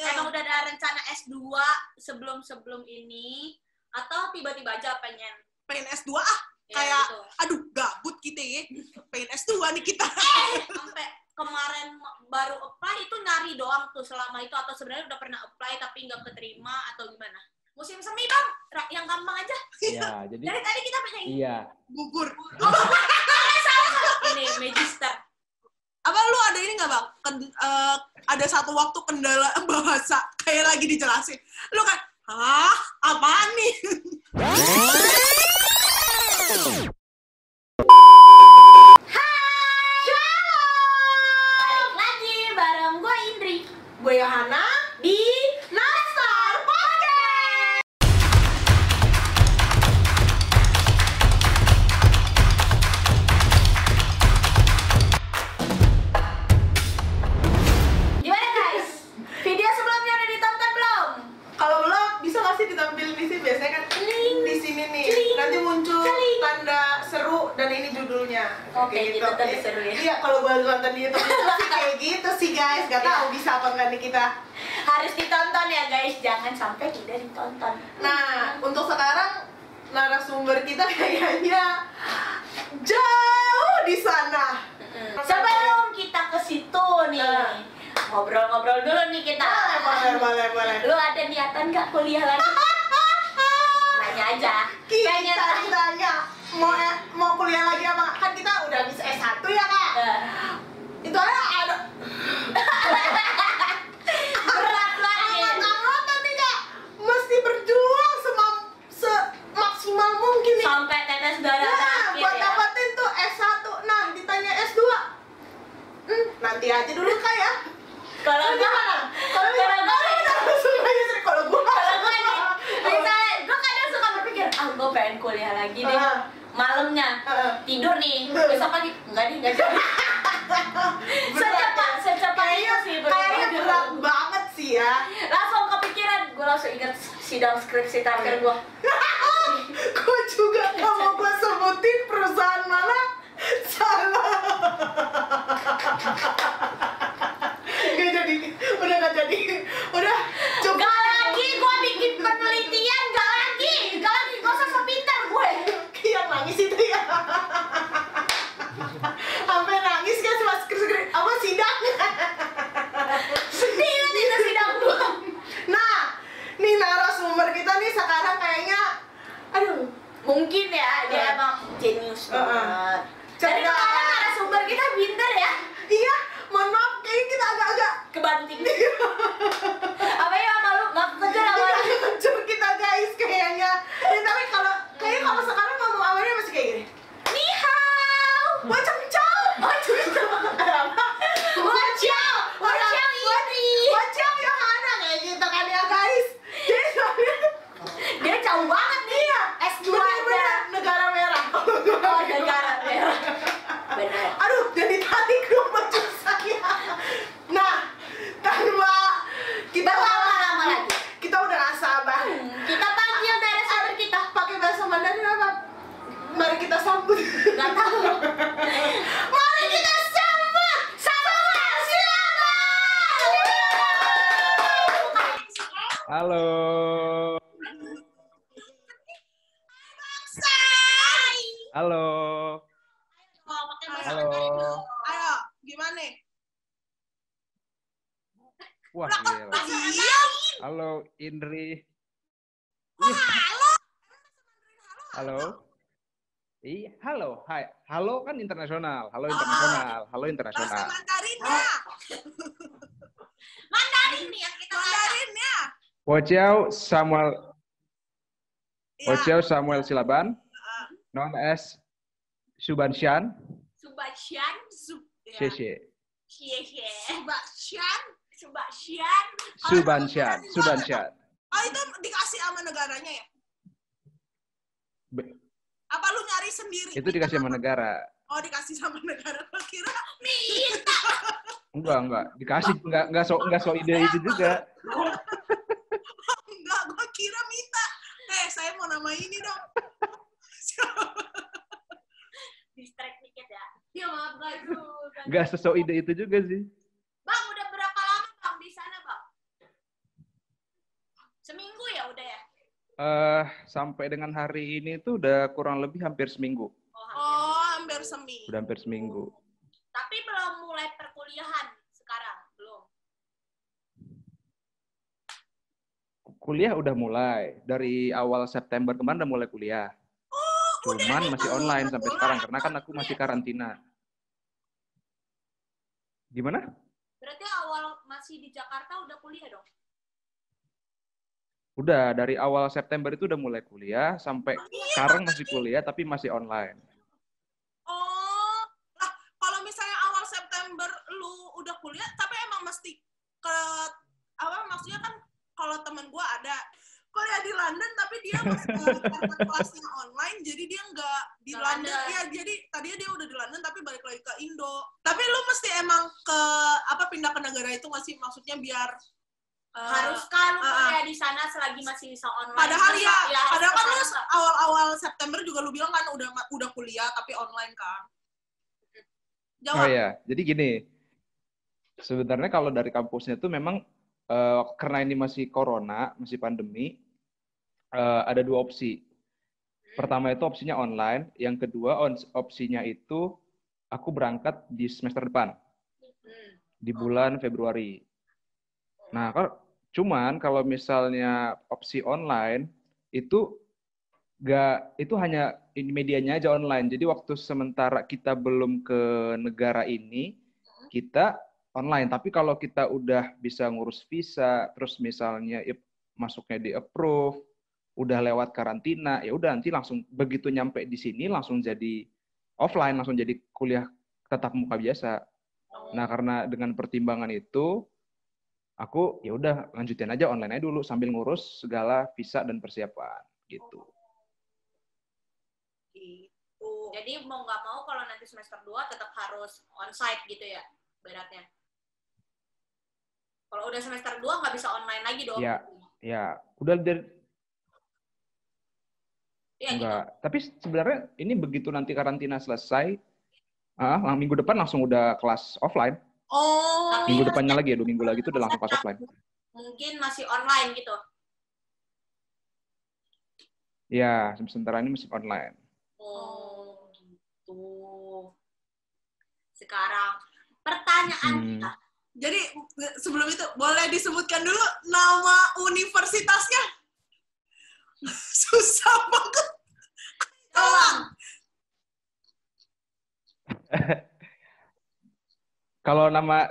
Iya. emang udah ada rencana S2 sebelum sebelum ini? Atau tiba-tiba aja pengen? Pengen S2 ah ya, Kayak- gitu. aduh gabut kita ya. Pengen S2 nih kita. Sampai kemarin baru apply itu nyari doang tuh selama itu. Atau sebenarnya udah pernah apply tapi nggak keterima atau gimana? Musim semi bang. Yang gampang aja. Iya, jadi dari tadi kita pengen iya. gugur. Ini magister apa lu ada ini nggak bang? Ken- eh, ada satu waktu kendala bahasa kayak lagi dijelasin. Lu kan hah? Apaan nih Nih kita. Harus ditonton ya guys. Jangan sampai tidak ditonton. Nah untuk sekarang narasumber kita kayaknya jauh di sana. Sebelum kita ke situ nih Nah. ngobrol-ngobrol dulu nih kita. Boleh boleh boleh boleh. Lu ada niatan nggak kuliah lagi? Nanya aja. Kita tahu. tanya. mau mau kuliah lagi apa? Kan kita udah habis S1 ya kak. Eh, itu aja ada berat banget angkatan nih kak mesti berjuang semam semaksimal mungkin nih sampai tetes darah nah terakhir buat ya dapetin tuh S1 nah ditanya S2 hmm, nanti aja dulu kak ya. Kalau gimana? kalau udah langsung aja sih kalau gua kalau gua nih misalnya gua kadang suka berpikir ah gua pengen kuliah lagi deh Ah. malamnya. Heeh. tidur nih besok pagi. Enggak nih enggak jadi. Secepat secepat kayaknya itu sih kayaknya berat banget sih ya. Langsung kepikiran gue langsung ingat sidang skripsi terakhir gue Gue juga gak mau gue sebutin perusahaan mana Salah. Gak jadi. Udah gak jadi. Udah. Gak lagi. Gue bikin penelitian. Gak lagi. Gak lagi. Gue usah pintar gue. Yang nangis itu ya. Sampai nangis kan skrip Apa sidang sedih kan itu sidang gue Nah Nih narasumber kita nih sekarang kayaknya Aduh. Mungkin ya dia Heeh. emang jenius banget jadi sekarang narasumber kita pintar ya. Iya Mohon maaf Kayaknya kita agak-agak kebanting. Apa ya malu? Nggak kejar apa? Tidak kencur kita guys kayaknya. Ya, tapi kalau kayaknya kalau sekarang ngomong awalnya masih kayak gini. ni hao Wacang cow, wacang cow. Apa? wajau wajau ini Wacang Yohana kayak gitu kan ya guys. Jadi soalnya dia jauh banget nih iya S2 bener-bener aja negara merah. oh negara merah benar Aduh, jadi tarik dong baju saya. Nah, tanpa kita Berlama-lama lagi. Kita udah gak sabar. kita panggil narasumber kita Pakai bahasa Mandarin apa? Mari kita sambut. nggak tahu Mari kita sambut Samuel Silaban. Halo. Halo. Halo. Ayo, gimana? Wah, gila. Iya. Halo, Indri. Ih. Halo. Iya, halo. Hai. Halo kan internasional. Halo internasional. Halo Bahasa internasional. Mandarinnya. Mandarin nih yang kita tanya Mandarinnya. Wojau Samuel. Wojau Samuel Silaban, known as Subanshan, Subasyan Sub- ya. Sheshe. Cie Subasyan. Subasyan Subanshan, Subanshan. Oh, itu dikasih sama negaranya ya? Be- Apa lu nyari sendiri? Itu dikasih sama negara. Oh, dikasih sama negara. Gua kira minta Enggak, enggak. Dikasih enggak enggak so enggak so ide itu juga. enggak, gua kira minta. Eh, saya mau nama ini dong. distract dikit ya ya maaf guys Enggak sesuai ide itu juga sih. bang udah berapa lama bang di sana bang Seminggu ya udah ya? eh sampai dengan hari ini tuh udah kurang lebih hampir seminggu. Oh, hampir. Oh, hampir seminggu. Udah hampir seminggu. Tapi belum mulai perkuliahan sekarang, belum. Kuliah udah mulai. Dari awal September kemarin udah mulai kuliah. Cuman masih online sampai sekarang karena kan aku masih karantina. Gimana? Berarti awal masih di Jakarta udah kuliah dong? Udah dari awal September itu udah mulai kuliah sampai sekarang masih kuliah tapi masih online. Oh, lah kalau misalnya awal September lu udah kuliah, tapi emang mesti ke apa maksudnya kan kalau temen gua ada di London tapi dia masih karena kelasnya online jadi dia nggak di London ada. ya jadi tadinya dia udah di London tapi balik lagi ke Indo tapi lu mesti emang ke apa pindah ke negara itu masih maksudnya biar eh, Harus kan lu ah. kuliah di sana selagi masih bisa online. Padahal ya, harus padahal kan lu awal-awal September juga lu bilang kan udah udah kuliah tapi online kan. Jawab. Oh ya, jadi gini. Sebenarnya kalau dari kampusnya tuh memang eh, karena ini masih corona, masih pandemi, eh, ada dua opsi. Pertama itu opsinya online, yang kedua opsinya itu aku berangkat di semester depan Hmm. di bulan Februari. Nah, kalau cuman kalau misalnya opsi online itu gak itu hanya ini medianya aja online. Jadi waktu sementara kita belum ke negara ini, kita online. Tapi kalau kita udah bisa ngurus visa, terus misalnya masuknya di approve, udah lewat karantina, ya udah nanti langsung begitu nyampe di sini langsung jadi offline, langsung jadi kuliah tatap muka biasa. Nah, karena dengan pertimbangan itu, aku ya udah lanjutin aja online aja dulu sambil ngurus segala visa dan persiapan gitu. Gitu. Jadi mau nggak mau kalau nanti semester 2 tetap harus onsite gitu ya, beratnya. Kalau udah semester 2 nggak bisa online lagi dong. Iya. Ya, udah dari Iya gitu. enggak. Tapi sebenarnya ini begitu nanti karantina selesai, ah, lang- minggu depan langsung udah kelas offline. Oh. Minggu depannya lagi ya, dua minggu lagi itu udah langsung kelas offline. Mungkin masih online gitu. Ya, sementara ini masih online. Oh, gitu. Sekarang pertanyaan Hmm. kita. Jadi sebelum itu boleh disebutkan dulu nama universitasnya? Susah banget. Tolong. Kalau nama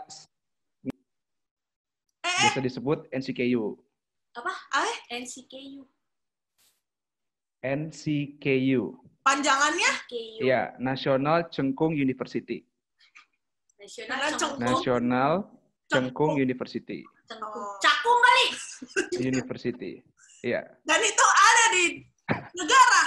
Eh, eh, biasa disebut NCKU. eh, NCKU. NCKU. panjangannya. Iya, National Cengkung University. Nasional Karena Cengkung. National Cengkung. University. Cengkung. Oh. Cakung kali. University. Iya. dan itu di negara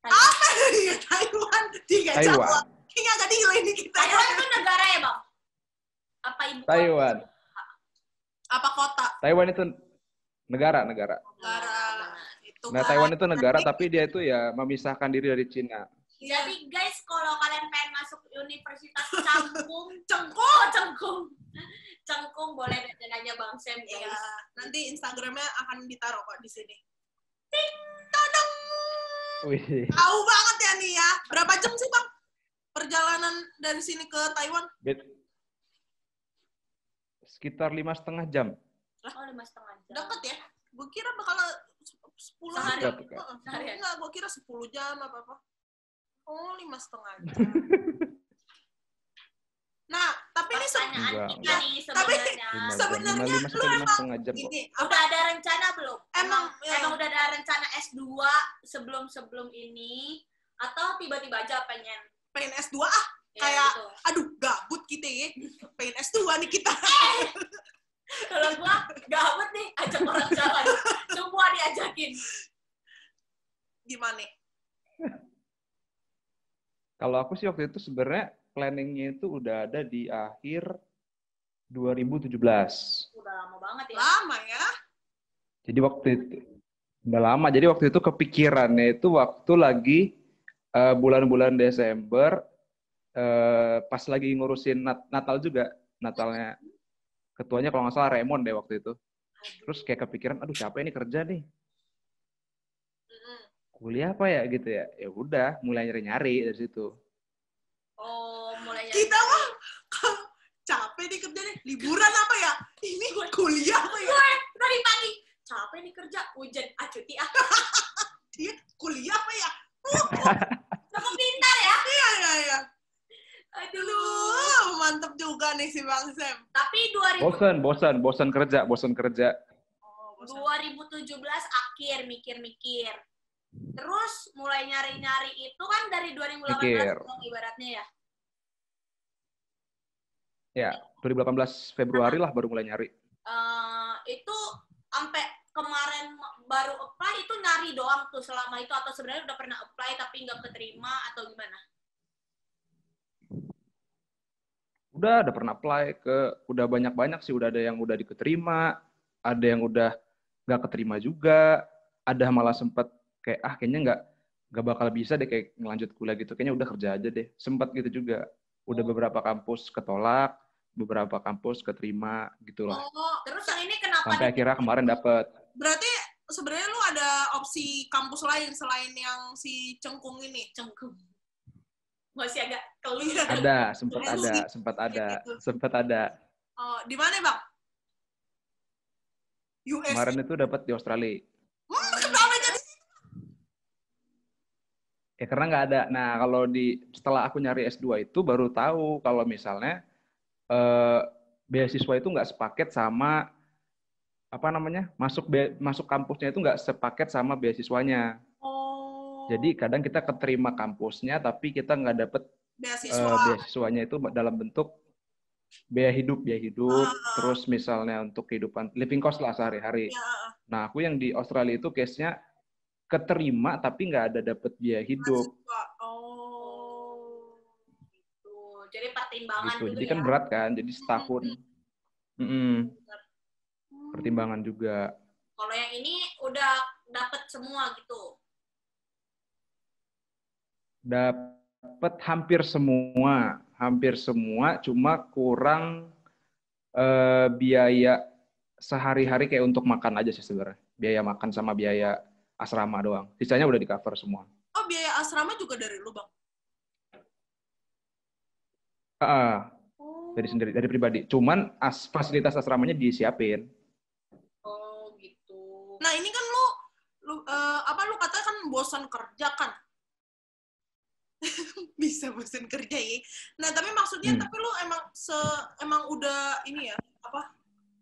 apa ya Taiwan tiga Taiwan. Jawa ini agak delay nih kita Taiwan itu negara ya, Bang? Apa ibu kota? Taiwan. apa kota Taiwan itu negara, negara. negara itu Nah, kan. Taiwan itu negara tapi dia itu ya memisahkan diri dari Cina. Jadi guys, kalau kalian pengen masuk Universitas Cangkung, cengkung oh Cengkung, Cengkung boleh nanya Bang Sam Iya, guys. nanti Instagramnya akan ditaruh kok di sini. Wih, Tahu banget ya nih ya. Berapa jam sih bang perjalanan dari sini ke Taiwan? bet- sekitar lima setengah jam. Oh lima setengah jam. Deket ya? Gue kira bakal 10 Sehari. jam. Dekat, Heeh. Seharian. Enggak, gue kira 10 jam apa apa. Oh, lima setengah jam. nah, tapi ini se- Pertanyaan kita nih Tapi sebenarnya. Lima, Sebenarnya lu emang ini Udah apa? ada rencana belum? Emang, emang, ya. emang udah ada rencana S2 sebelum sebelum ini atau tiba-tiba aja pengen Pengen S2 ah, ya, Kayak- gitu. aduh gabut kita ya. Pengen S2 nih kita. Kalau gua gabut nih ajak orang jalan. Semua diajakin. Gimana? Kalau aku sih waktu itu sebenarnya planningnya itu udah ada di akhir 2017. Udah lama banget ya. Lama ya. Jadi waktu itu udah lama. Jadi waktu itu kepikirannya itu waktu lagi eh, bulan-bulan Desember eh, pas lagi ngurusin Nat- Natal juga. Natalnya ketuanya kalau nggak salah Raymond deh waktu itu. Terus kayak kepikiran, aduh capek nih kerja nih. Kuliah apa ya gitu ya? Ya udah, mulai nyari-nyari dari situ. Kita mah capek nih kerja nih. Liburan apa ya? Ini kuliah apa ya? gue dari pagi capek nih kerja hujan ah cuti ah Dia kuliah apa ya? cukup pintar ya Iya, iya, iya. aduh mantep juga nih si Bang Sam. tapi 2000 Bosan, bosan, bosan kerja, bosan kerja. Oh, bosan. 2017 akhir mikir-mikir terus mulai nyari-nyari itu kan dari 2018 Mikir. dong ibaratnya ya Ya, 2018 Februari lah baru mulai nyari. Eh, itu sampai kemarin baru apply itu nyari doang tuh selama itu atau sebenarnya udah pernah apply tapi nggak keterima atau gimana? Udah, udah pernah apply ke, udah banyak-banyak sih, udah ada yang udah diketerima, ada yang udah nggak keterima juga, ada malah sempat kayak, ah kayaknya nggak nggak bakal bisa deh kayak ngelanjut kuliah gitu, kayaknya udah kerja aja deh. Sempat gitu juga. Udah beberapa kampus ketolak, beberapa kampus keterima gitu lah. Oh, terus yang ini kenapa Sampai akhirnya kemarin dapet. Berarti sebenarnya lu ada opsi kampus lain selain yang si Cengkung ini? cengkung? Masih agak keluh. Ada, sempat ada, sempat ada, Gitu. sempat ada. Oh, di mana, Bang? US. Kemarin itu dapat di Australia. Hmm, kenapa jadi Ya karena nggak ada. Nah kalau di setelah aku nyari S2 itu baru tahu kalau misalnya eh, beasiswa itu nggak sepaket sama apa namanya masuk be- masuk kampusnya itu nggak sepaket sama beasiswanya. Oh. Jadi kadang kita keterima kampusnya tapi kita nggak dapet eh, beasiswa. beasiswanya itu dalam bentuk biaya hidup biaya hidup Ah. terus misalnya untuk kehidupan living cost lah sehari-hari. Ya, Nah aku yang di Australia itu case-nya keterima tapi nggak ada dapet biaya hidup. Oh. Gitu. Jadi pertimbangan gitu. gitu, Jadi ya. kan berat kan, jadi setahun. Mm-mm, Hmm. pertimbangan juga. Kalau yang ini udah dapet semua gitu. Dapat hampir semua, hampir semua, cuma kurang eh, biaya sehari-hari kayak untuk makan aja sih sebenarnya. Biaya makan sama biaya asrama doang. Sisanya udah di cover semua. Oh, biaya asrama juga dari lu, Bang? Ah, Oh. dari sendiri, dari pribadi. Cuman as, fasilitas asramanya disiapin. Oh, gitu. Nah, ini kan lu, lu eh, apa lu kata kan bosan kerja kan? Bisa bosan kerja ya. Nah, tapi maksudnya Hmm. tapi lu emang se emang udah ini ya, apa?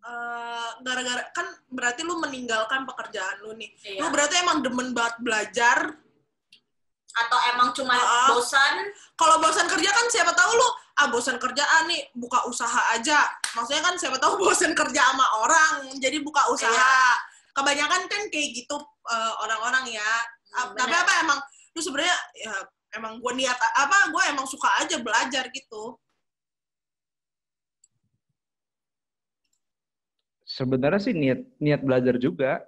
Eh, gara-gara kan berarti lu meninggalkan pekerjaan lu nih. Iya. Lu berarti emang demen banget belajar. Atau emang cuma Ah. bosan? Kalau bosan kerja kan siapa tahu lu ah bosan kerjaan nih buka usaha aja. Maksudnya kan siapa tahu bosan kerja sama orang jadi buka usaha. Iya. Kebanyakan kan kayak gitu eh, orang-orang ya. Ah, Hmm, Tapi apa emang lu sebenarnya ya emang gue niat apa gue emang suka aja belajar gitu. Sebenarnya sih niat niat belajar juga.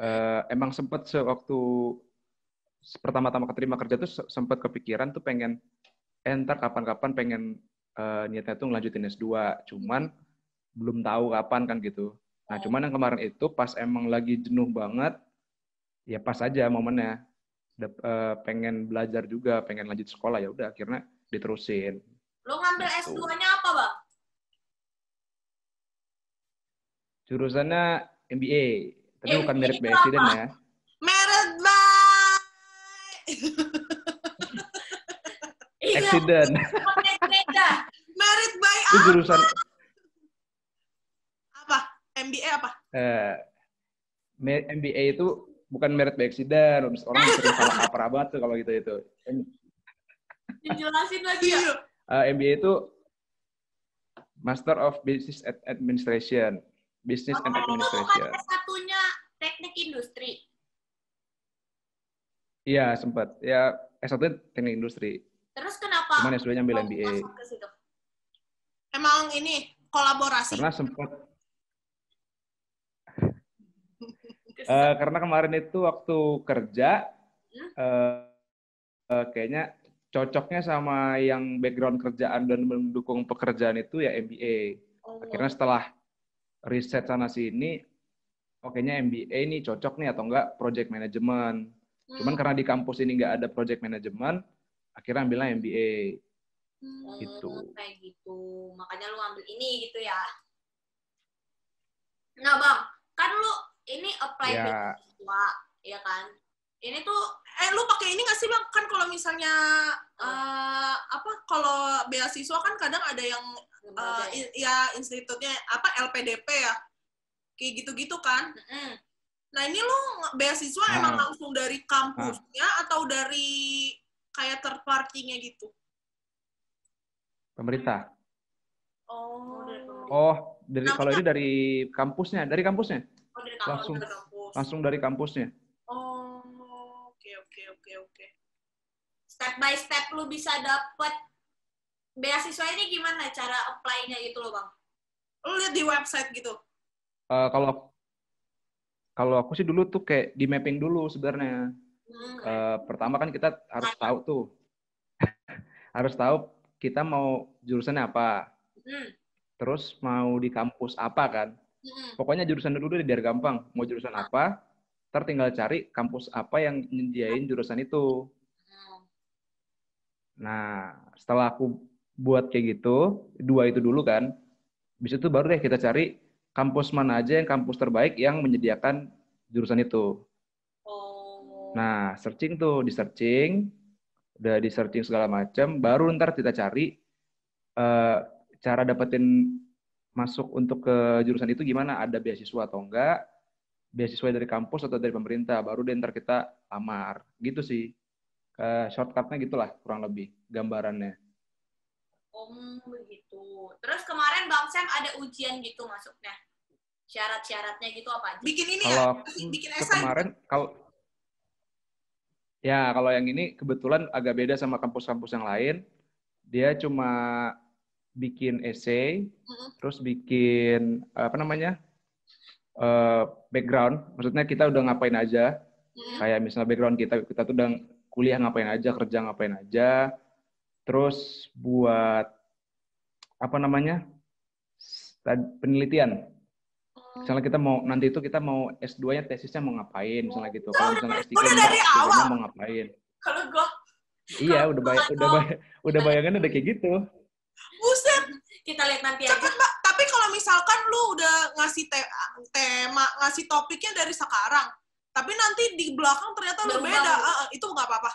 Eh, emang sempat sewaktu pertama-tama keterima kerja tuh se- sempat kepikiran tuh pengen eh, ntar kapan-kapan pengen eh, niatnya tuh ngelanjutin S2. Cuman belum tahu kapan kan gitu. Nah, Oh. cuman yang kemarin itu pas emang lagi jenuh banget, ya pas aja momennya. Dap- eh, pengen belajar juga, pengen lanjut sekolah ya udah akhirnya diterusin. Lu ngambil Gitu. S2-nya apa, Bang? Jurusannya MBA, tapi bukan merit by accident apa? ya. Merit by Accident. merit by itu jurusan apa? MBA apa? eh, MBA itu bukan merit by accident. Orang sering salah kaprah banget tuh kalau gitu itu. Dijelasin lagi ya. Iya. Eh, MBA itu Master of Business Ad- Administration, Business and Oh, bukan Administration. S1-nya teknik industri. Iya sempat. Ya S1 teknik industri. Terus kenapa? Cuman S2 nya ambil mau MBA. masuk ke situ? Emang ini kolaborasi. Karena sempat Ke eh, karena kemarin itu waktu kerja Hmm? eh, eh, kayaknya cocoknya sama yang background kerjaan dan mendukung pekerjaan itu ya MBA. Oh. Akhirnya setelah riset sana sini oke-nya MBA nih cocok nih atau enggak project management. Cuman Hmm. karena di kampus ini nggak ada project management, akhirnya ambilnya MBA. Hmm. gitu. Kayak gitu. Makanya lu ambil ini gitu ya. Nah, Bang, kan lu ini apply Ya. beasiswa, ya kan? Ini tuh Eh, lu pakai ini nggak sih bang? Kan kalau misalnya eh, apa? Kalau beasiswa kan kadang ada yang eh, lembaga ya. in- ya institutnya apa LPDP ya, kayak gitu-gitu kan. Mm-mm. Nah ini lu beasiswa Ah. emang langsung dari kampusnya atau dari kayak third party-nya gitu? Pemerintah. Oh, dari pemerintah. Oh, dari Namanya- kalau ini dari kampusnya, dari kampusnya, Oh, dari kampus. Langsung. dari kampus. langsung dari kampusnya. Step by step lu bisa dapet beasiswa ini gimana cara apply-nya gitu loh, Bang? Lu lihat di website gitu. Eh, kalau kalau aku sih dulu tuh kayak di mapping dulu sebenarnya. Hmm. Eh, pertama kan kita harus tahu tuh, harus tahu kita mau jurusannya apa, Hmm. terus mau di kampus apa kan. Hmm. Pokoknya jurusan dulu deh biar gampang. Mau jurusan apa, ntar tinggal cari kampus apa yang nyediain jurusan itu. Nah, setelah aku buat kayak gitu, dua itu dulu kan, bisa itu baru deh kita cari kampus mana aja yang kampus terbaik yang menyediakan jurusan itu. Oh. Nah, searching tuh, di searching, udah di searching segala macam, baru ntar kita cari eh, cara dapetin masuk untuk ke jurusan itu gimana, ada beasiswa atau enggak, beasiswa dari kampus atau dari pemerintah, baru deh ntar kita lamar, gitu sih. Eh, shortcutnya gitulah kurang lebih gambarannya. Om begitu. Terus kemarin Bang Sam ada ujian gitu masuknya. Syarat-syaratnya gitu apa aja? Bikin ini ya, Kalau bikin ke esai. kemarin kalau ya kalau yang ini kebetulan agak beda sama kampus-kampus yang lain. Dia cuma bikin essay, Mm-mm. terus bikin apa namanya eh, background. Maksudnya kita udah ngapain aja. Mm. Kayak misalnya background kita kita tuh udah kuliah ngapain aja, kerja ngapain aja. Terus buat apa namanya penelitian. Misalnya kita mau nanti itu kita mau S2-nya tesisnya mau ngapain misalnya gitu. Kalau misalnya S3 udah dari S3-nya awal. mau ngapain. Kalau gua Iya, udah bay udah bay udah bayangannya udah kayak gitu. Buset, kita lihat nanti aja. cepet mbak. Tapi kalau misalkan lu udah ngasih te- tema, ngasih topiknya dari sekarang, tapi nanti di belakang ternyata lu Berubah. beda, Ah, ah, itu nggak apa-apa.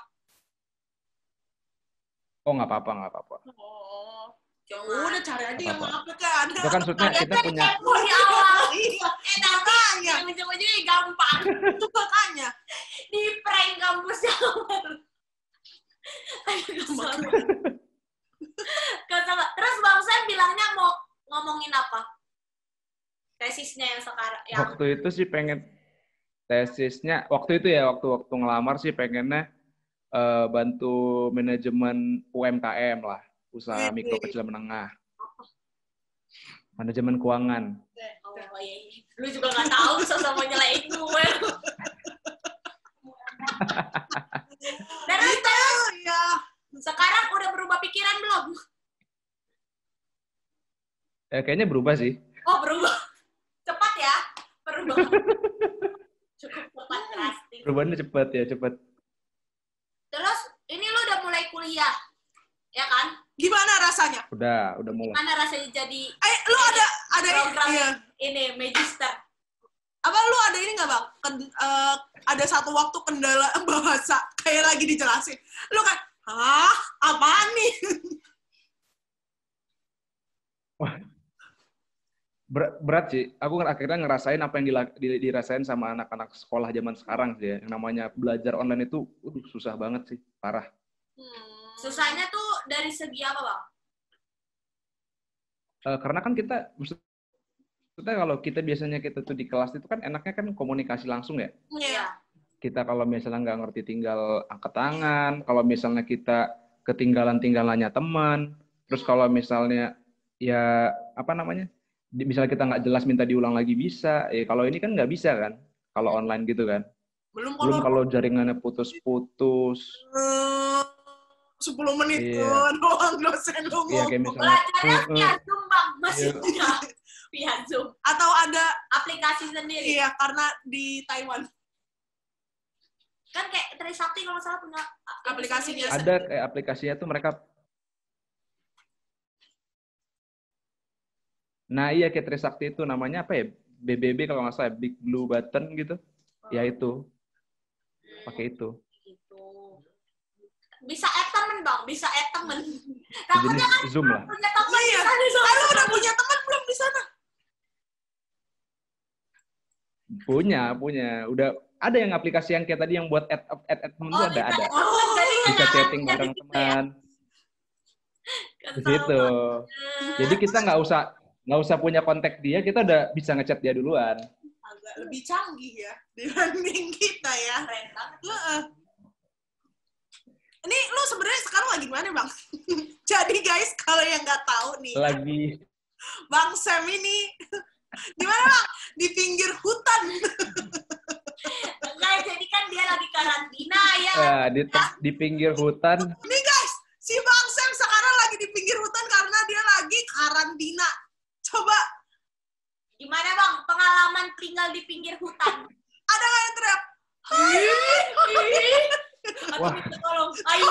Oh, nggak apa-apa, nggak apa-apa. Oh, udah cari aja yang ngapet kan. Itu kan maksudnya kita punya di awal. Iya, Eh, makanya, yang ujung-ujungnya gampang. itu makanya. Di prank kampus yang. Kesel. Terus Bang Sam bilangnya mau ngomongin apa? Tesisnya yang sekarang. Yang waktu itu sih pengen tesisnya waktu itu ya waktu waktu ngelamar sih pengennya eh, bantu manajemen UMKM lah usaha Wih, mikro wih. kecil menengah manajemen keuangan Oh, iya, iya. Lu juga gak tahu sosok mau nyelain gue. Dan Itu, ya. sekarang udah berubah pikiran belum? eh, kayaknya berubah sih Oh, berubah. Cepat ya. Berubah. Cukup cepat drastis. perubahannya cepet ya cepet Terus, ini lu udah mulai kuliah. Ya kan? Gimana rasanya? udah udah mulai Mana rasanya jadi Eh, lu ada ada Program. iya. ini magister? apa lu ada ini nggak bang? Ken- eh, ada satu waktu kendala bahasa kayak lagi dijelasin. Lu kan, hah, apaan nih? berat, berat sih aku kan akhirnya ngerasain apa yang di- dirasain sama anak-anak sekolah zaman sekarang sih ya yang namanya belajar online itu uh, susah banget sih parah Hmm. Susahnya tuh dari segi apa, Bang? Eh, karena kan kita maksud- maksudnya kalau kita biasanya kita tuh di kelas itu kan enaknya kan komunikasi langsung ya Iya. kita kalau misalnya nggak ngerti tinggal angkat tangan kalau misalnya kita ketinggalan tinggalannya teman terus kalau misalnya ya apa namanya misalnya kita nggak jelas minta diulang lagi bisa ya kalau ini kan nggak bisa kan kalau online gitu kan Belum belum kalau kalau jaringannya putus-putus eh, 10 menit Iya. tuh doang dosen lu Iya kayak misalnya Belajarnya eh, eh, via Zoom, Bang. Masih Iya. punya via Zoom. Atau ada aplikasi sendiri. Iya, karena di Taiwan. Kan kayak Trisakti kalau salah punya Aplikasinya sendiri. Ada kayak aplikasinya tuh mereka Nah iya kayak Trisakti itu namanya apa ya? BBB kalau nggak salah, Big Blue Button gitu. Ya itu, pakai itu. Gitu. Bisa add temen bang, bisa add temen. Takutnya Sejenis Zoom lah. punya temen Iya. di Ah, lu udah punya teman belum di sana? Punya, punya. Udah ada yang aplikasi yang kayak tadi yang buat add add, add temen tuh ada, bisa ada. temen, jadi Bisa nggak chatting bareng gitu ya. teman. Di situ. Jadi kita nggak usah nggak usah punya kontak dia, kita udah bisa ngechat dia duluan. Agak lebih canggih ya dibanding kita ya. keren banget. Heeh. Ini lu sebenarnya sekarang lagi mana bang? Jadi guys kalau yang nggak tahu nih, Lagi Bang Sam ini gimana bang? Di pinggir hutan. Enggak, jadi kan dia lagi karantina ya. eh, di te- di pinggir hutan Nih guys, si Bang Sam sekarang lagi di pinggir hutan karena dia lagi karantina. Coba Gimana bang, pengalaman tinggal di pinggir hutan? ada nggak yang Wah. tolong, ayo.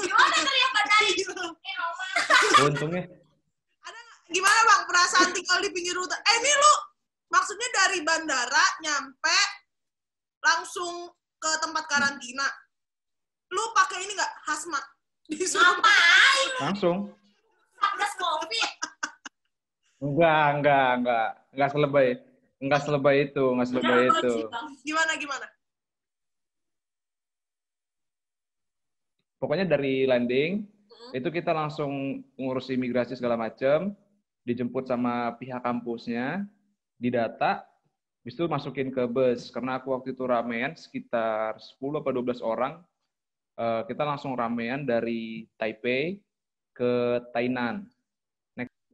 Gimana teriakan tadi? Eh, untungnya Gimana bang perasaan tinggal di pinggir hutan? Eh ini lu maksudnya dari bandara nyampe langsung ke tempat karantina. Lu pakai ini nggak hazmat? Ngapain? langsung Satgas Covid. enggak enggak enggak enggak selebay enggak selebay itu enggak selebay Jangan itu gimana gimana? pokoknya dari landing Hmm. itu kita langsung ngurus imigrasi segala macam dijemput sama pihak kampusnya didata habis itu masukin ke bus karena aku waktu itu ramean sekitar 10 atau 12 orang Eh, kita langsung ramean dari Taipei ke Tainan.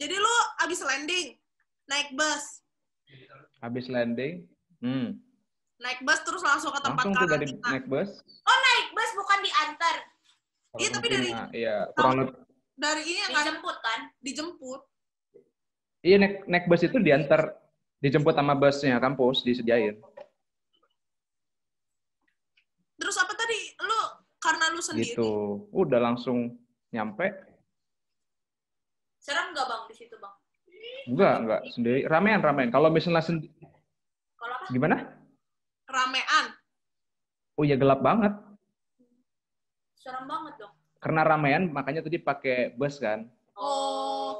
Jadi lu abis landing naik bus, habis landing hmm, naik bus terus langsung ke tempat langsung tuh dari karantina. naik bus. Oh naik bus bukan diantar, Iya, tapi dari- karantina. iya kurang lebih. Dari ini yang kan? Dijemput kan? dijemput. iya naik naik bus itu diantar dijemput sama busnya kampus disediain. Terus apa tadi? Lu karena lu sendiri. gitu udah langsung nyampe Serem nggak bang di situ bang? enggak enggak sendiri ramean ramean kalau misalnya sendi- Kalau apa? gimana Ramean. oh iya gelap banget Serem banget dong. karena ramean makanya tadi pakai bus kan Oh.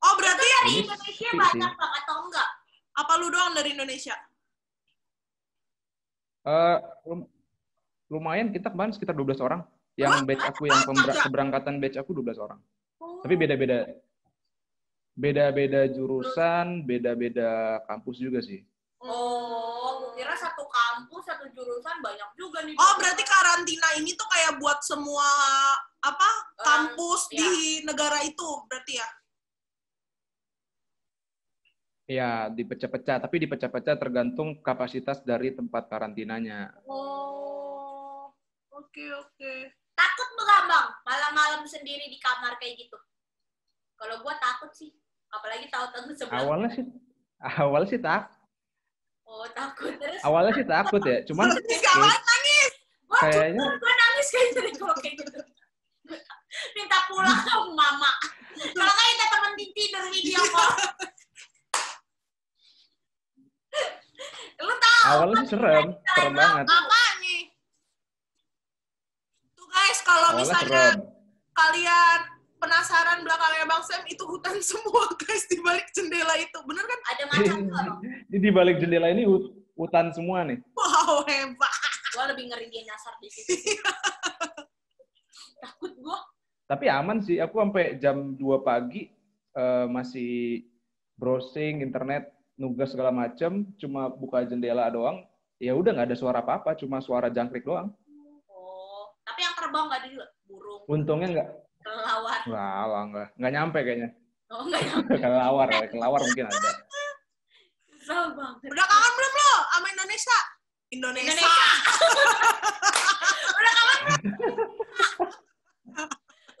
Oh berarti Dari Ini Indonesia sepi banyak sih. bang atau enggak? apa lu doang dari Indonesia? Eh, lum- lumayan kita kemarin sekitar 12 orang yang batch aku yang keberangkatan batch aku 12 orang Oh. tapi beda-beda beda-beda jurusan beda-beda kampus juga sih Oh, kira satu kampus, satu jurusan banyak juga nih. Oh berarti karantina ini tuh kayak buat semua apa Eh, kampus iya. di negara itu berarti ya? ya dipecah-pecah tapi dipecah-pecah tergantung kapasitas dari tempat karantinanya Oh. Oke oke. Takut nggak bang? Malam-malam sendiri di kamar kayak gitu. Kalau gue takut sih. Apalagi tahu-tahu sebelah. awalnya sih awalnya sih tak Oh takut terus. awalnya sih takut ya cuman Terus kawan nangis. Gue kayaknya gue nangis kayaknya deh kalau kayak gitu. Minta pulang ke mama. Kalau kayak kita temen tidur video call. Lu tahu awalnya sih serem serem banget Apa guys kalau misalnya serem kalian penasaran belakangnya Bang Sam itu hutan semua guys di balik jendela itu. Bener kan? ada macam? Ini di balik jendela ini hut- hutan semua nih. Wow hebat. Gue lebih ngeri dia nyasar di situ. Takut gue. Tapi aman sih. Aku sampai jam 2 pagi eh, masih browsing internet, nugas segala macem, cuma buka jendela doang. Ya udah nggak ada suara apa-apa, cuma suara jangkrik doang tau nggak di burung. Untungnya nggak? Kelawar. Kelawar nggak? Nggak nyampe kayaknya. Oh nggak nyampe. kelawar, ya, kelawar mungkin ada. Susah banget. Udah kangen belum lo sama Indonesia? Indonesia. Indonesia. udah kangen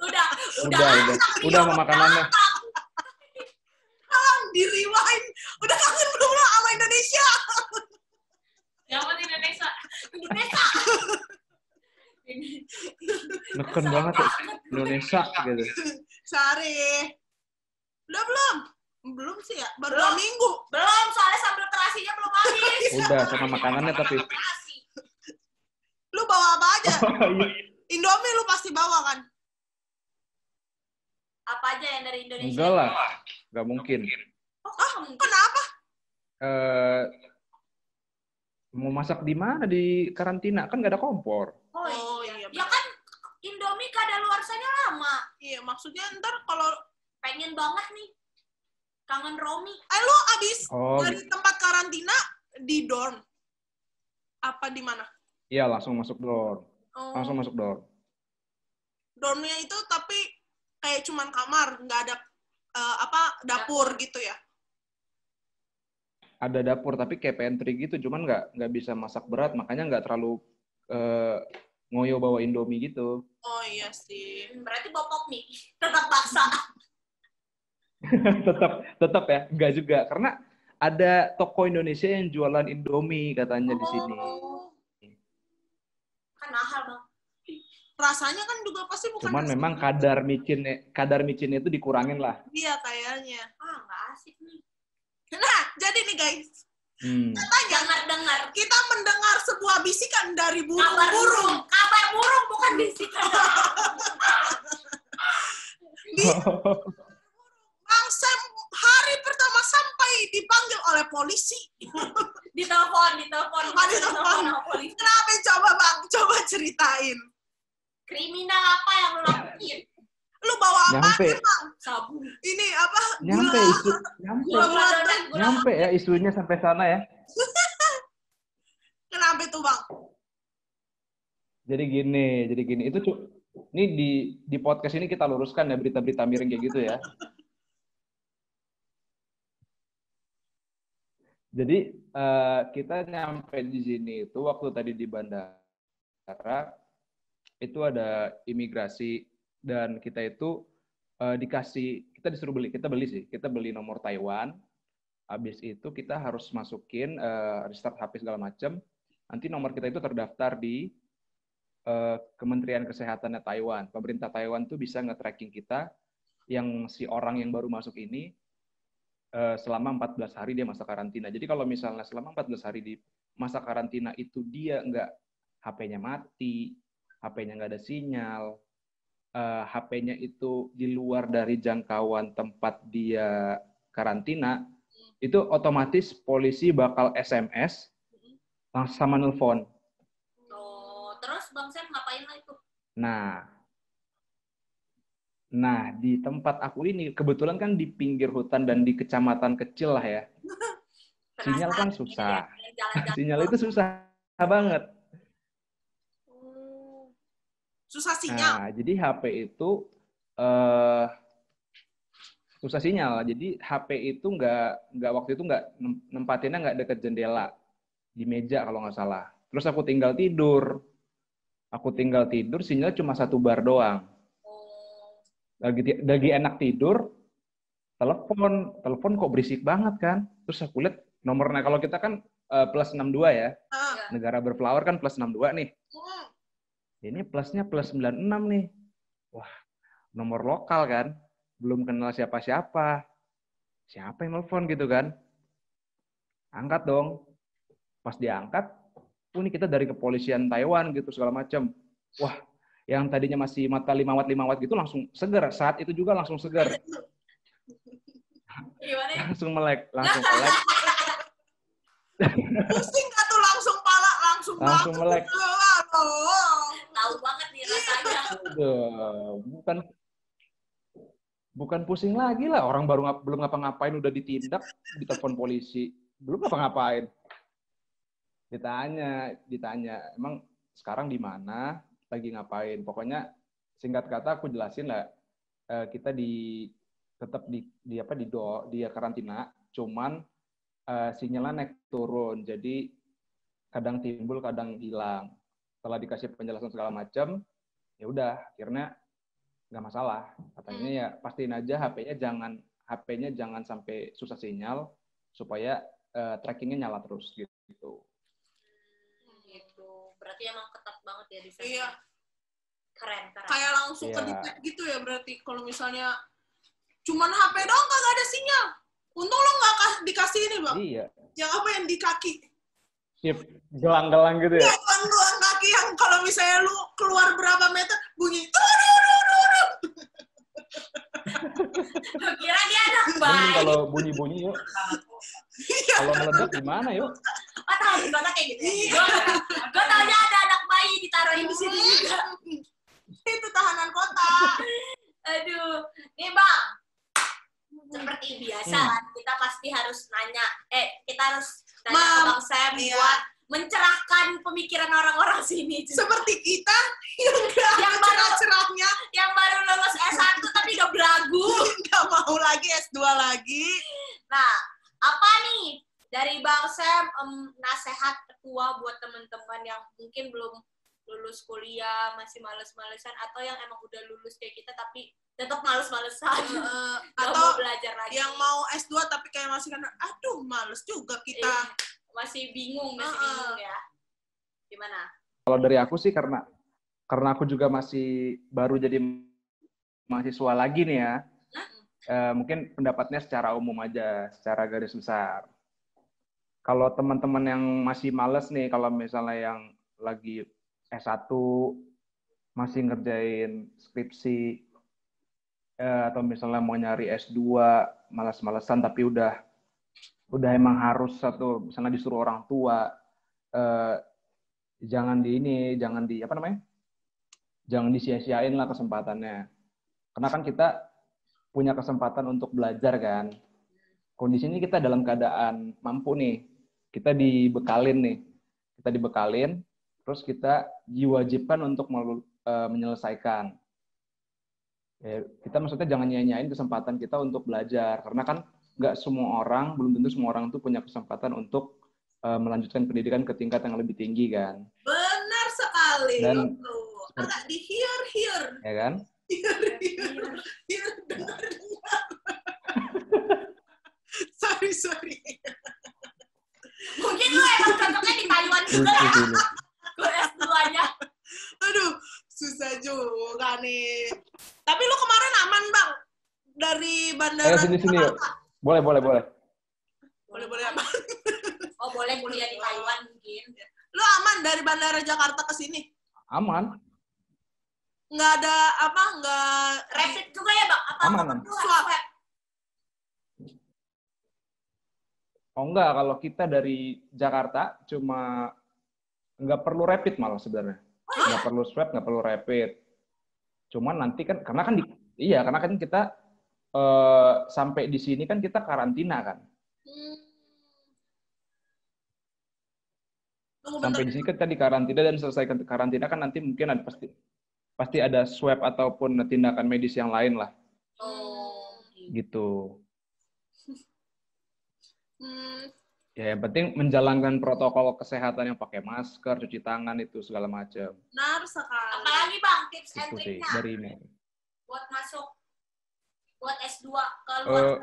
udah, udah, udah, udah, udah sama makanannya. Tolong di rewind. Udah kangen belum lo sama Indonesia? Jangan Indonesia. Indonesia. neken banget ya. Indonesia gitu. Sari. Udah belum? Belum sih ya, baru dua minggu. Belum, soalnya sambal terasinya belum habis. Udah sama makanannya tapi. Lu bawa apa aja? Oh, iya. Indomie lu pasti bawa kan? Apa aja yang dari Indonesia? Enggak lah, nggak mungkin. Oh, ah. Kenapa? Eh mau masak di mana di karantina kan nggak ada kompor. Oh, Oh, iya. iya, Ya kan Indomie kadaluarsanya lama. Iya, maksudnya ntar kalau Pengen banget nih. Kangen Romi. eh lu abis Oh, dari tempat karantina di dorm. Apa di mana? iya langsung masuk dorm, Oh, langsung masuk dorm. dormnya itu tapi kayak cuman kamar, nggak ada eh, apa dapur gitu ya? Ada dapur tapi kayak pantry gitu, cuman nggak nggak bisa masak berat, makanya nggak terlalu eh, ngoyo bawa Indomie gitu. Oh iya sih. Berarti bopok mie. Tetap paksa. tetap tetap ya, nggak juga karena ada toko Indonesia yang jualan Indomie katanya di sini. Oh, Kan mahal, Bang. rasanya kan juga pasti bukan. Cuman memang kadar micinnya kadar micinnya itu dikurangin lah. Iya kayaknya. Ah, nggak asik nih. Nah, jadi nih guys, Hmm. tanya Dengar-dengar. kita mendengar sebuah bisikan dari Kabar burung-burung. burung. Kabar burung bukan bisikan. Di Bang Sam hari pertama sampai dipanggil oleh polisi. ditelepon, ditelepon. Oh, ditelepon. sama polisi. Kenapa coba Bang? Coba ceritain. Kriminal apa yang lo lakuin? Lu bawa apa? Nyampe, Bang? Sabu. Ini apa? nyampe Gula. isu, nyampe, Gula gula nyampe ya isunya sampai sana ya. Kenapa itu Bang? Jadi gini, jadi gini. Itu cu- ini di di podcast ini kita luruskan ya berita-berita miring kayak gitu ya. Jadi eh, kita nyampe di sini itu waktu tadi di bandara itu ada imigrasi dan kita itu eh, dikasih kita disuruh beli kita beli sih kita beli nomor Taiwan. Habis itu kita harus masukin eh, restart HP segala macam. Nanti nomor kita itu terdaftar di eh, Kementerian Kesehatannya Taiwan. Pemerintah Taiwan tuh bisa nge-tracking kita yang si orang yang baru masuk ini eh, selama 14 hari dia masa karantina. Jadi kalau misalnya selama 14 hari di masa karantina itu dia nggak HP-nya mati, HP-nya nggak ada sinyal, eh, HP-nya itu di luar dari jangkauan tempat dia karantina, itu otomatis polisi bakal SMS langsung sama nelfon. Oh, terus Bang Sam ngapain lah itu? Nah, nah di tempat aku ini kebetulan kan di pinggir hutan dan di kecamatan kecil lah ya. Sinyal kan susah. ya. Sinyal itu susah banget. Susah sinyal. Nah, jadi HP itu eh susah sinyal. Jadi HP itu nggak nggak waktu itu nggak nem- nempatinnya nggak deket jendela di meja kalau nggak salah. Terus aku tinggal tidur. Aku tinggal tidur, sinyal cuma satu bar doang. Lagi lagi enak tidur telepon telepon kok berisik banget kan terus aku lihat nomornya kalau kita kan eh, plus 62 ya Ah. negara berflower kan plus 62 nih Hmm. Ini plusnya plus 96 nih. Wah nomor lokal kan? Belum kenal siapa-siapa. Siapa yang nelfon gitu kan? Angkat dong. Pas diangkat oh ini kita dari kepolisian Taiwan gitu segala macam wah yang tadinya masih mata 5 watt 5 watt gitu langsung segar saat itu juga langsung gimana? Ya? langsung melek langsung melek. Pusing tuh langsung pala, langsung Langsung batuk. melek. Tahu banget nih rasanya. Bukan bukan pusing lagi lah. Orang baru ngap, belum ngapa-ngapain udah ditindak ditelepon polisi. Belum ngapa-ngapain. Ditanya ditanya emang sekarang di mana? Lagi ngapain? Pokoknya singkat kata aku jelasin lah eh, kita di tetap di, di apa di do di karantina cuman eh, sinyalnya naik turun. Jadi kadang timbul kadang hilang setelah dikasih penjelasan segala macam ya udah akhirnya nggak masalah katanya ya pastiin aja HP-nya jangan HP-nya jangan sampai susah sinyal supaya eh, trackingnya nyala terus gitu gitu. Berarti emang ketat banget ya di sana. Iya. Keren, keren. kayak langsung ke Iya. detect gitu ya berarti kalau misalnya cuman HP doang kagak ada sinyal untung lo nggak kas- dikasih ini bang Iya. yang apa yang di kaki Sip, gelang-gelang gitu ya. ya gelang kaki yang kalau misalnya lu keluar berapa meter bunyi kira dia anak bayi. kalau bunyi-bunyi yuk. Iya. Kalau meledak gimana yuk? Oh, tahu di kota kayak gitu. Iya. Gue taunya ada anak bayi ditaruhin di sini juga. itu tahanan kota Aduh, nih bang. Seperti biasa Hmm. kita pasti harus nanya. Eh, kita harus Bang Sam iya. buat mencerahkan pemikiran orang-orang sini. seperti kita yang Yang baru- cerah-cerahnya Yang baru lulus S1 tapi udah belagu. nggak mau lagi S2 lagi Nah, apa nih dari Bang Sam em, nasehat tua buat teman-teman yang mungkin belum lulus kuliah, masih males-malesan atau yang emang udah lulus kayak kita tapi tetap males-malesan. Eh, Nggak atau mau belajar lagi. yang mau S2 tapi kayak masih kan aduh males juga kita Iya, masih bingung, masih Heeh. bingung ya. Gimana? Kalau dari aku sih karena karena aku juga masih baru jadi mahasiswa lagi nih ya. eh, mungkin pendapatnya secara umum aja, secara garis besar. Kalau teman-teman yang masih males nih, kalau misalnya yang lagi S1 masih ngerjain skripsi eh, atau misalnya mau nyari S2 malas-malesan tapi udah udah emang harus satu misalnya disuruh orang tua eh, jangan di ini, jangan di apa namanya? Jangan disia-siain lah kesempatannya. Karena kan kita punya kesempatan untuk belajar kan. Kondisi ini kita dalam keadaan mampu nih. Kita dibekalin nih. Kita dibekalin, terus kita diwajibkan untuk eh, menyelesaikan. Ya, kita maksudnya jangan nyanyain kesempatan kita untuk belajar. Karena kan nggak semua orang, belum tentu semua orang tuh punya kesempatan untuk eh, melanjutkan pendidikan ke tingkat yang lebih tinggi kan. benar sekali Dan- Tuh. agak di here here Ya kan? here here here dengar dengar sorry sorry Mungkin lu emang cocoknya di Taiwan juga ya, Ini. gue S2-nya. aduh susah juga nih tapi lu kemarin aman bang dari bandara Eh, sini, sini, yuk. Jakarta. Boleh, boleh, boleh. boleh boleh aman Oh, boleh kuliah di Taiwan mungkin. lu aman dari bandara Jakarta ke sini Aman. nggak ada apa nggak Rapid juga ya, Bang? Apa Aman, aman. Swab. Oh enggak, kalau kita dari Jakarta cuma nggak perlu rapid malah sebenarnya. Nggak perlu swab, nggak perlu rapid. Cuman nanti kan, karena kan di, iya, karena kan kita eh, sampai di sini kan kita karantina kan. Hmm. Tunggu Sampai di sini kan kita di karantina dan selesai karantina kan nanti mungkin ada pasti pasti ada swab ataupun tindakan medis yang lain lah Oh, gitu. gitu. Hmm, Ya yang penting menjalankan protokol kesehatan yang pakai masker, cuci tangan itu segala macam. benar sekali. Apalagi, Bang, tips and triknya dari ini. buat masuk buat S2 ke luar Eh,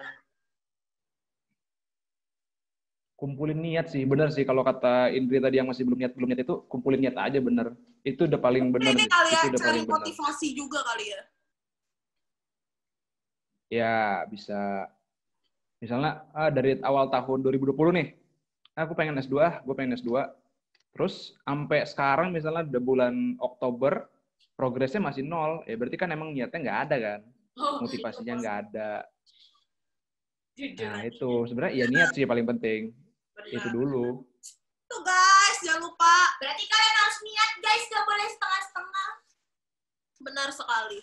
kumpulin niat sih, bener sih kalau kata Indri tadi yang masih belum niat belum niat itu kumpulin niat aja bener. Itu udah paling bener. Ini kali ya itu udah cari paling bener. motivasi juga kali ya. Ya bisa. Misalnya ah, dari awal tahun 2020 nih, aku pengen S2, gue pengen S2. Terus sampai sekarang misalnya udah bulan Oktober, progresnya masih nol. Ya berarti kan emang niatnya nggak ada kan, Oh, motivasinya nggak ada. jujur Nah itu sebenarnya ya niat sih paling penting. Benar. Itu dulu. Tuh guys, jangan lupa. Berarti kalian harus niat, guys. Gak boleh setengah-setengah. Benar sekali.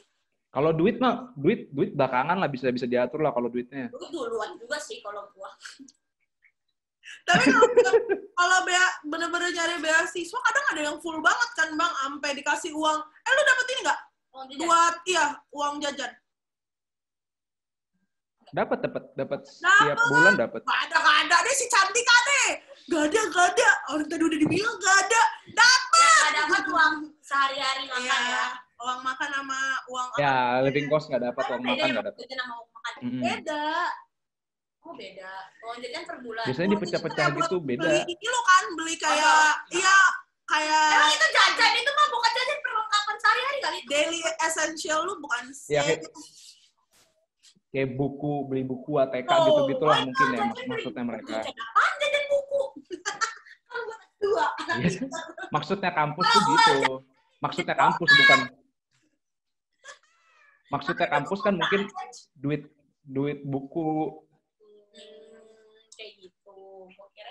Kalau duit mah, duit duit belakangan lah bisa bisa diatur lah kalau duitnya. Lu duluan juga sih kalau gua. Tapi kalau kalau bea- bener-bener nyari beasiswa kadang ada yang full banget kan bang, sampai dikasih uang. Eh lu dapet ini nggak? Oh. Buat iya uang jajan. Dapat dapat dapat Dapet. setiap bulan dapat. Gak ada gak ada deh si cantik deh. Gak ada gak ada. Orang tadi udah dibilang gak ada. Dapat. Gak dapat uang sehari-hari makan ya. Iya. Uang makan sama uang apa? Ya living cost nggak dapat, uang makan ya, nggak dapat. makan. Mm-mm. Beda. Oh, beda. Uang jajan per bulan. Biasanya dipecah-pecah Kayak buat gitu beda. Beli ini lo kan beli kayak Oh, iya kayak Emang itu jajan itu mah bukan jajan perlengkapan sehari-hari kali itu. daily essential lu bukan Ya, sih. kayak- kayak buku beli buku ATK Oh, gitu gitulah oh, mungkin ya maksudnya mereka Jajan apaan jajan buku? kan dua. Iya. maksudnya kampus tuh gitu maksudnya kampus bukan maksudnya kampus kan mungkin duit duit buku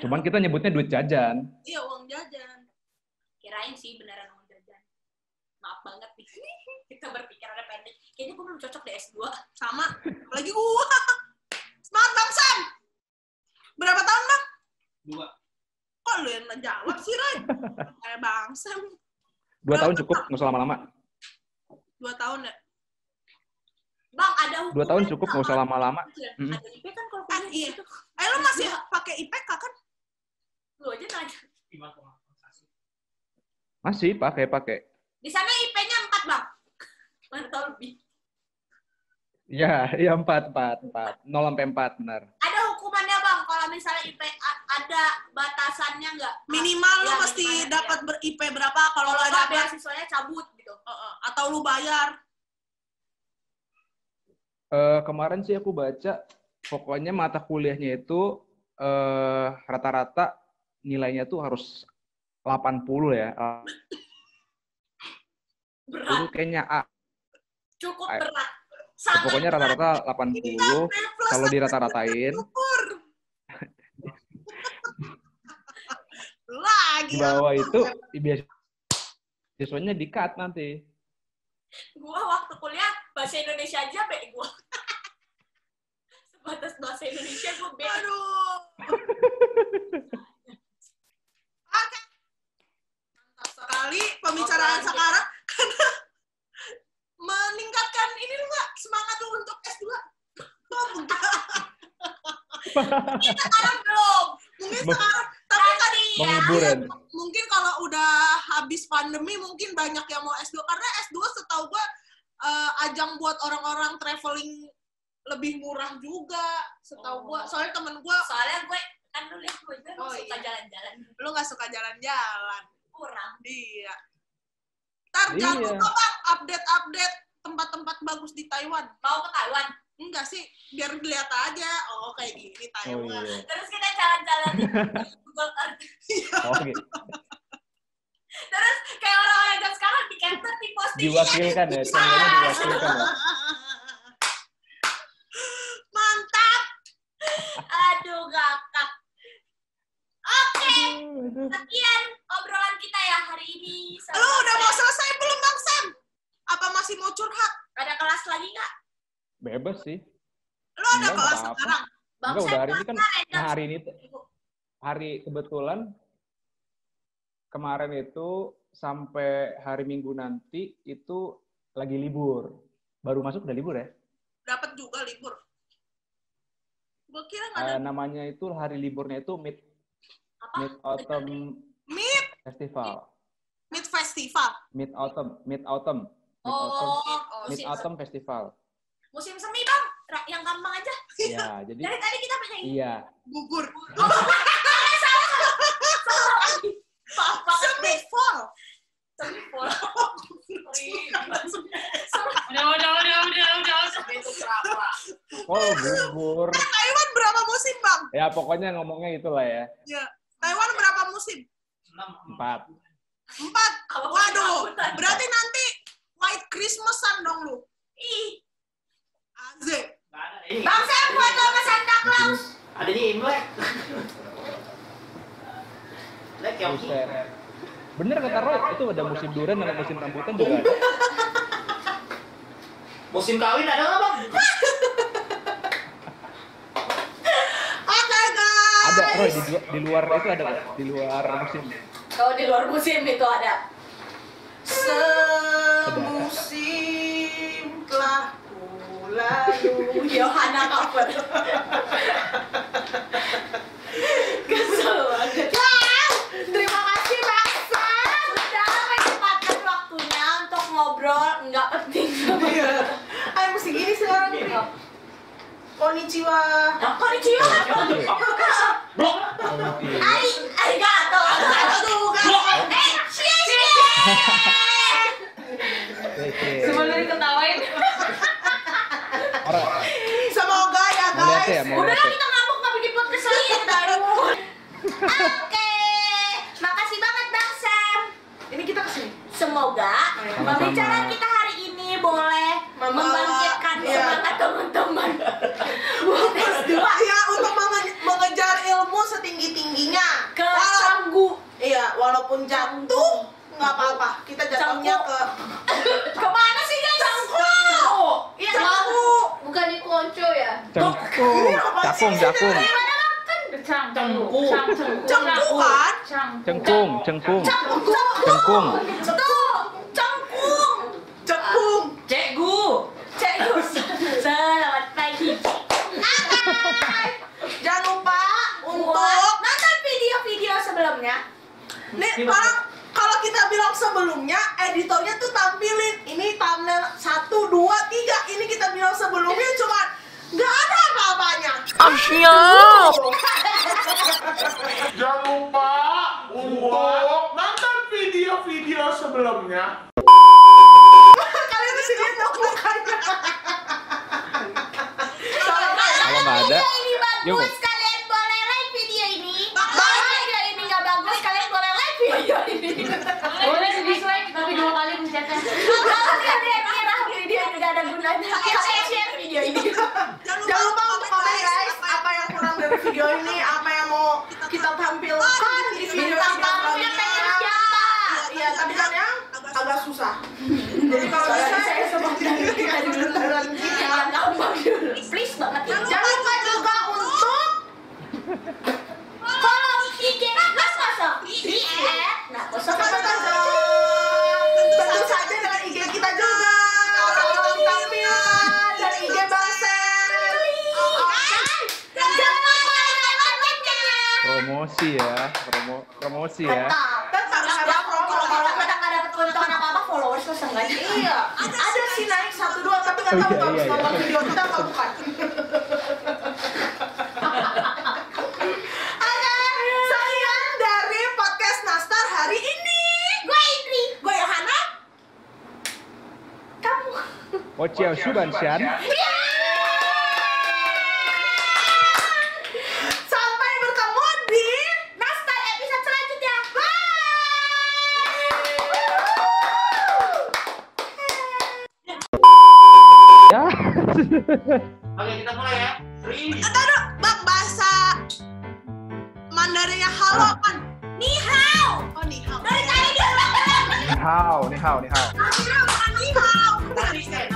cuman kita nyebutnya duit jajan Iya, uang jajan. kirain sih beneran uang jajan. Maaf banget nih. Kita berpikirannya pendek. Kayaknya gue belum cocok di S2. Sama. Apalagi gua. Semangat Bang Sam. Berapa tahun, Bang? Dua. Kok lu yang jawab sih, Roy? Kayak Bang Sam. dua tahun cukup nggak usah lama-lama Dua tahun ya? Bang, ada hukum. dua tahun cukup nggak usah lama-lama. Ada IP kan kalau Ah, kuliah iya. Eh, lu masih pakai IPK kan? Lu aja nanya. Masih pakai pakai Di sana IP-nya 4, Bang. Mana tahu lebih. ya iya empat empat empat nol sampai empat benar Ada hukumannya, Bang, kalau misalnya IP ada batasannya nggak? Minimal lu Ya, mesti minimalnya, dapat ber IP berapa kalau nggak dapat beasiswanya cabut gitu. Heeh. atau lu bayar. Eh, kemarin sih aku baca pokoknya mata kuliahnya itu eh, rata-rata nilainya tuh harus 80 ya itu Berat, kayaknya A cukup berat. Sangat pokoknya rata-rata 80 kalau dirata-ratain. Lagi. di bawah itu biasa siswanya di cut nanti Gua waktu kuliah bahasa Indonesia aja be gua. Sebatas bahasa Indonesia gua be. Aduh. Oke. Mantap sekali pembicaraan Obrolan sekarang karena meningkatkan ini lu nggak semangat lu untuk S2. Oh, enggak. Sekarang belum. mungkin sekarang tapi Nanti ya. ya mungkin kalau udah habis pandemi mungkin banyak yang mau S2 karena S2 setahu gua eh, ajang buat orang-orang traveling lebih murah juga setahu gua Oh. soalnya temen gua Soalnya gue kan lu lihat gue gue Oh, suka iya. jalan-jalan lu nggak suka jalan-jalan kurang. Iya. Ntar jangan Iya. lupa bang update-update tempat-tempat bagus di Taiwan. Mau ke Taiwan. Enggak sih, biar dilihat aja. Oh kayak gini oh Taiwan. iya Terus kita jalan-jalan di Google Earth. oh gitu Terus kayak orang-orang zaman sekarang di capture di posting. diwakilkan ya channelnya diwakilkan ya Mantap. Aduh gakak. Oke, sekian obrolan kita ya hari ini. sama Lu udah mau selesai belum bang Sam? Apa masih mau curhat? Ada kelas lagi nggak? bebas sih Lu ada Enggak, kelas apa-apa. sekarang? Bang Enggak, udah Sam hari ini kan nah hari ini tuh- hari kebetulan kemarin itu sampai hari Minggu nanti itu lagi libur. Baru masuk udah libur ya. Dapat juga libur. Gue kira nggak Eh, ada. namanya itu hari liburnya itu Mid Apa? Mid Autumn Mid, Festival. mid festival. Mid Autumn, Mid Autumn. Mid Autumn, Oh, Mid Autumn Festival. musim semi bang, yang gampang aja. Iya, jadi Dari tadi kita banyak iya. Gugur. Maaf banget deh. Semifall. Semi full. Udah, udah, udah, udah, udah. Itu berapa? Oh, gugur. Taiwan berapa musim bang? Ya, pokoknya ngomongnya itulah ya. Ya. Taiwan berapa musim? Empat. Empat. Waduh, berarti nanti White Christmasan dong lu. Ih, Bang Sam foto sama Santa Claus. adanya Imlek. Lek ya. Bener kata Roy, itu ada musim durian dan musim rambutan juga ada. Musim kawin ada nggak bang? Oke guys. Ada Roy di, lu- di luar itu ada kok, di luar musim. Kalau di luar musim itu ada. Semusim telah lalu. Yohana cover. Kesel banget. Terima kasih. Sudah menyempatkan waktunya untuk ngobrol nggak penting. Iya. Ayo mesti gini sekarang nih. Konnichiwa. Konnichiwa. Blok. Ai, arigato. Aduh, Eh, cie, cie. Udah lah rese. kita ngambek nggak bikin podcast lagi aduh. Oke, makasih banget Bang Sam. Ini kita ke sini. Semoga Sama-sama. pembicaraan kita hari ini boleh Membawa- membangkitkan iya. semangat teman-teman. Buat S2 Ya untuk menge- mengejar ilmu setinggi tingginya. ke Canggu. Iya, walaupun jatuh nggak apa-apa. Kita jatuhnya Canggu. ke Ke mana sih guys? Canggu. Iya Canggu. Bukan di konco ya? Cengkung, cakung, cakung, Dari mana Bang? Kan Cang, Cengku. Cang, cengku. Cengku kan? Cang. cengkung, cengkung, Canggu. Cengkung. Tuh, Cangkung. cekung. Cikgu. Canggu. Selamat pagi. Jangan lupa Untuk nonton video-video sebelumnya. nih orang kalau kita bilang sebelumnya editornya tuh tampilin ini thumbnail satu dua tiga ini kita bilang sebelumnya cuma nggak ada apa-apanya. Jangan lupa untuk nonton video-video sebelumnya. Kalian di sini dong mukanya. Kalau nggak ada, Video ini yuk. bagus, kalian boleh like video ini. Kalau video ini nggak bagus, kalian boleh like video ini. Boleh di dislike tapi dua kali pencetnya. Kalau kalian kira video ini nggak ada gunanya, kalian share video ini. Jangan lupa untuk komen guys apa yang kurang dari video ini, apa yang mau kita tampilkan di video Bintang kita tamunya selanjutnya. pengen siapa? Kan yang agak susah. Jadi kalau bisa saya dari kita dulu. Jangan gampang dulu. Please banget ya. Jangan lupa juga untuk Follow IG Mas Koso di @nakoso tentu saja dengan IG kita juga. Kalau ditampilkan dari IG Bang. Dan promosi ya, promo, promosi ya Tetap tetap ada promo. Kalau kita nggak dapat keuntungan apa-apa, followers tuh seenggaknya. Iya, ada sih naik satu dua tapi nggak Oh, tahu iya, kalau iya, nonton iya. video kita apa bukan. Sekian dari podcast Nastar hari ini. Gue Indri. Gue Yohana. Kamu bertemu di Nastar episode selanjutnya. Bye. Ya. Oke, kita mulai ya. Three. Aduh, bang bahasa Mandarinnya halo kan? Ni hao. Oh ni hao. Dari tadi dia bilang. Ni hao, ni hao, ni hao. Akhirnya bukan ni hao.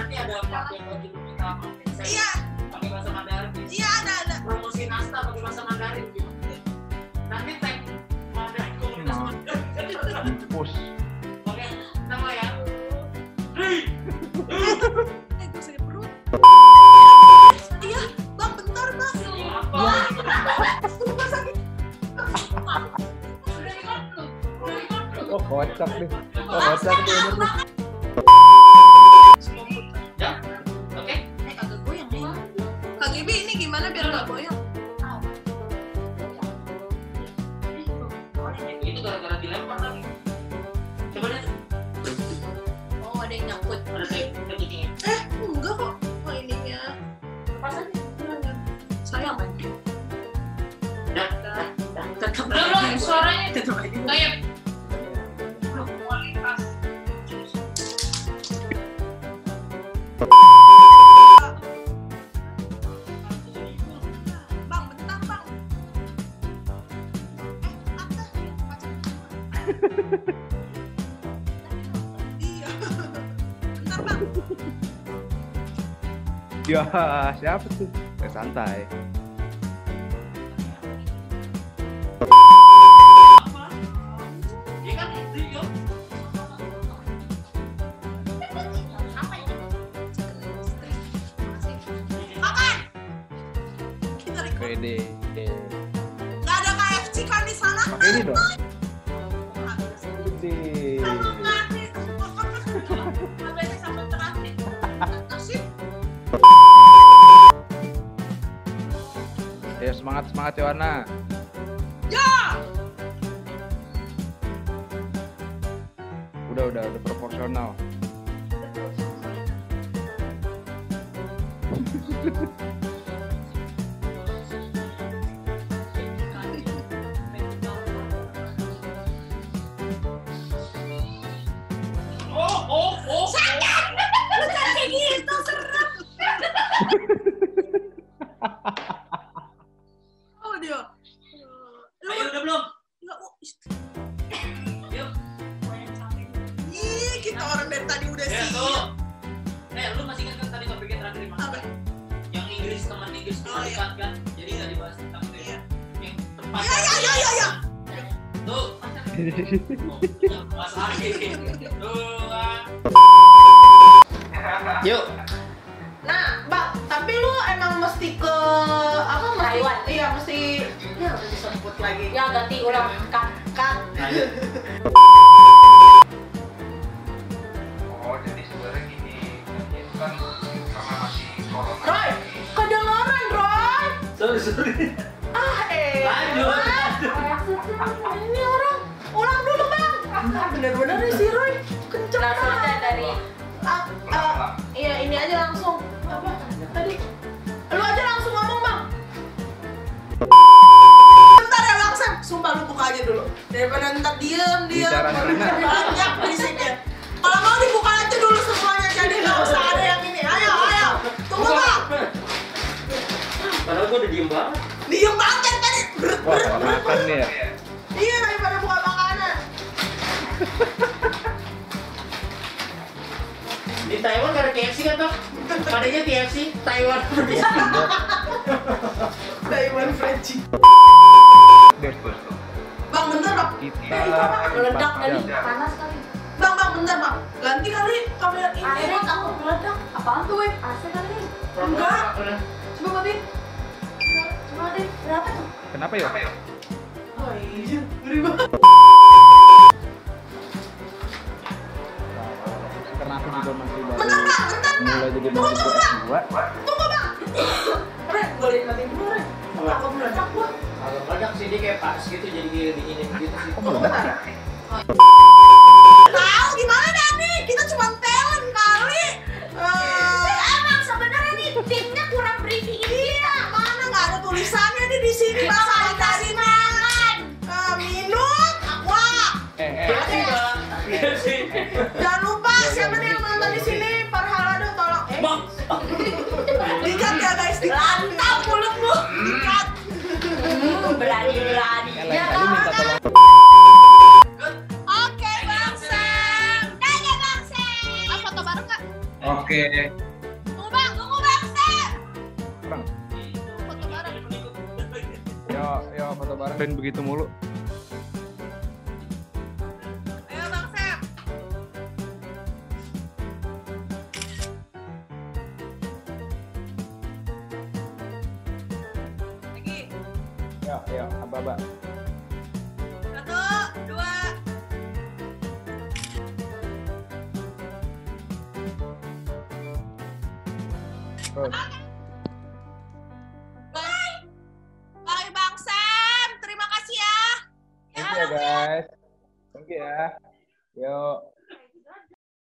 Iya. Ya, siapa tuh? Eh, santai. Semangat Yuk. Nah, Bang, tapi lu emang mesti ke apa mesti Taiwan. Iya, mesti ya udah disebut lagi. Ya ganti ulang kan kan. Ayo. Oh, jadi sebenarnya gini, itu kan karena masih corona. Roy, kedengeran, Roy. Sorry, sorry. Ah, eh. Lanjut. Ini orang Bener-bener nih si Roy. Kenceng Langsung aja dari Ah, ah, iya, ini aja langsung. Apa tadi? Lu aja langsung ngomong, Bang. Bentar ya, Bang Sam. Sumpah lu buka aja dulu. Daripada ntar diem, diem. Banyak berisiknya. Kalau mau dibuka aja dulu semuanya, jadi nggak usah ada yang ini. Ayo, ayo. Tunggu, Bang. Padahal gua udah diem banget. Diem banget tadi. Kalau brut, makan nih ya. Iya. Di Taiwan gak ada KFC kan, Toh? Padanya TFC, Taiwan. Taiwan. Des, des. Bang, bentar, Bang. Kita meledak tadi. jam. Panas kali. Bang, bang, bentar, Bang. Ganti kali kamera ini. Takut meledak. Apaan tuh, weh? AC kali. Enggak. Coba matiin. Cuma deh, berapa tuh? Kenapa ya? Oh iya, ngeri banget. Aku juga masih baru Bentar, Bang, bentar, mulai jadi mahasiswa S2. Tunggu, Bang. Ren, boleh matiin dulu, Ren. Takut meledak gua. Kalau meledak sih dia kayak pas gitu jadi dinginin gitu sih. Kok meledak ya? Tahu gimana Dani? Kita cuma talent kali. Eh, Emang sebenarnya nih timnya kurang briefing iya, mana nggak ada tulisannya nih di sini, Bang. Dikasih makan. Eh, minum, aqua. Eh, eh. Iya. Iya. Jangan lupa nonton di sini Farhalado tolong eh Bang. dikat ya guys dikat mulutmu. dikat Berani berani. Lain kali minta tolong. oke bang Sam tanya bang Sam ah, foto bareng nggak Oke. tunggu bang tunggu bang Sam Kurang. foto bareng Yo, yo foto bareng. Dan begitu mulu.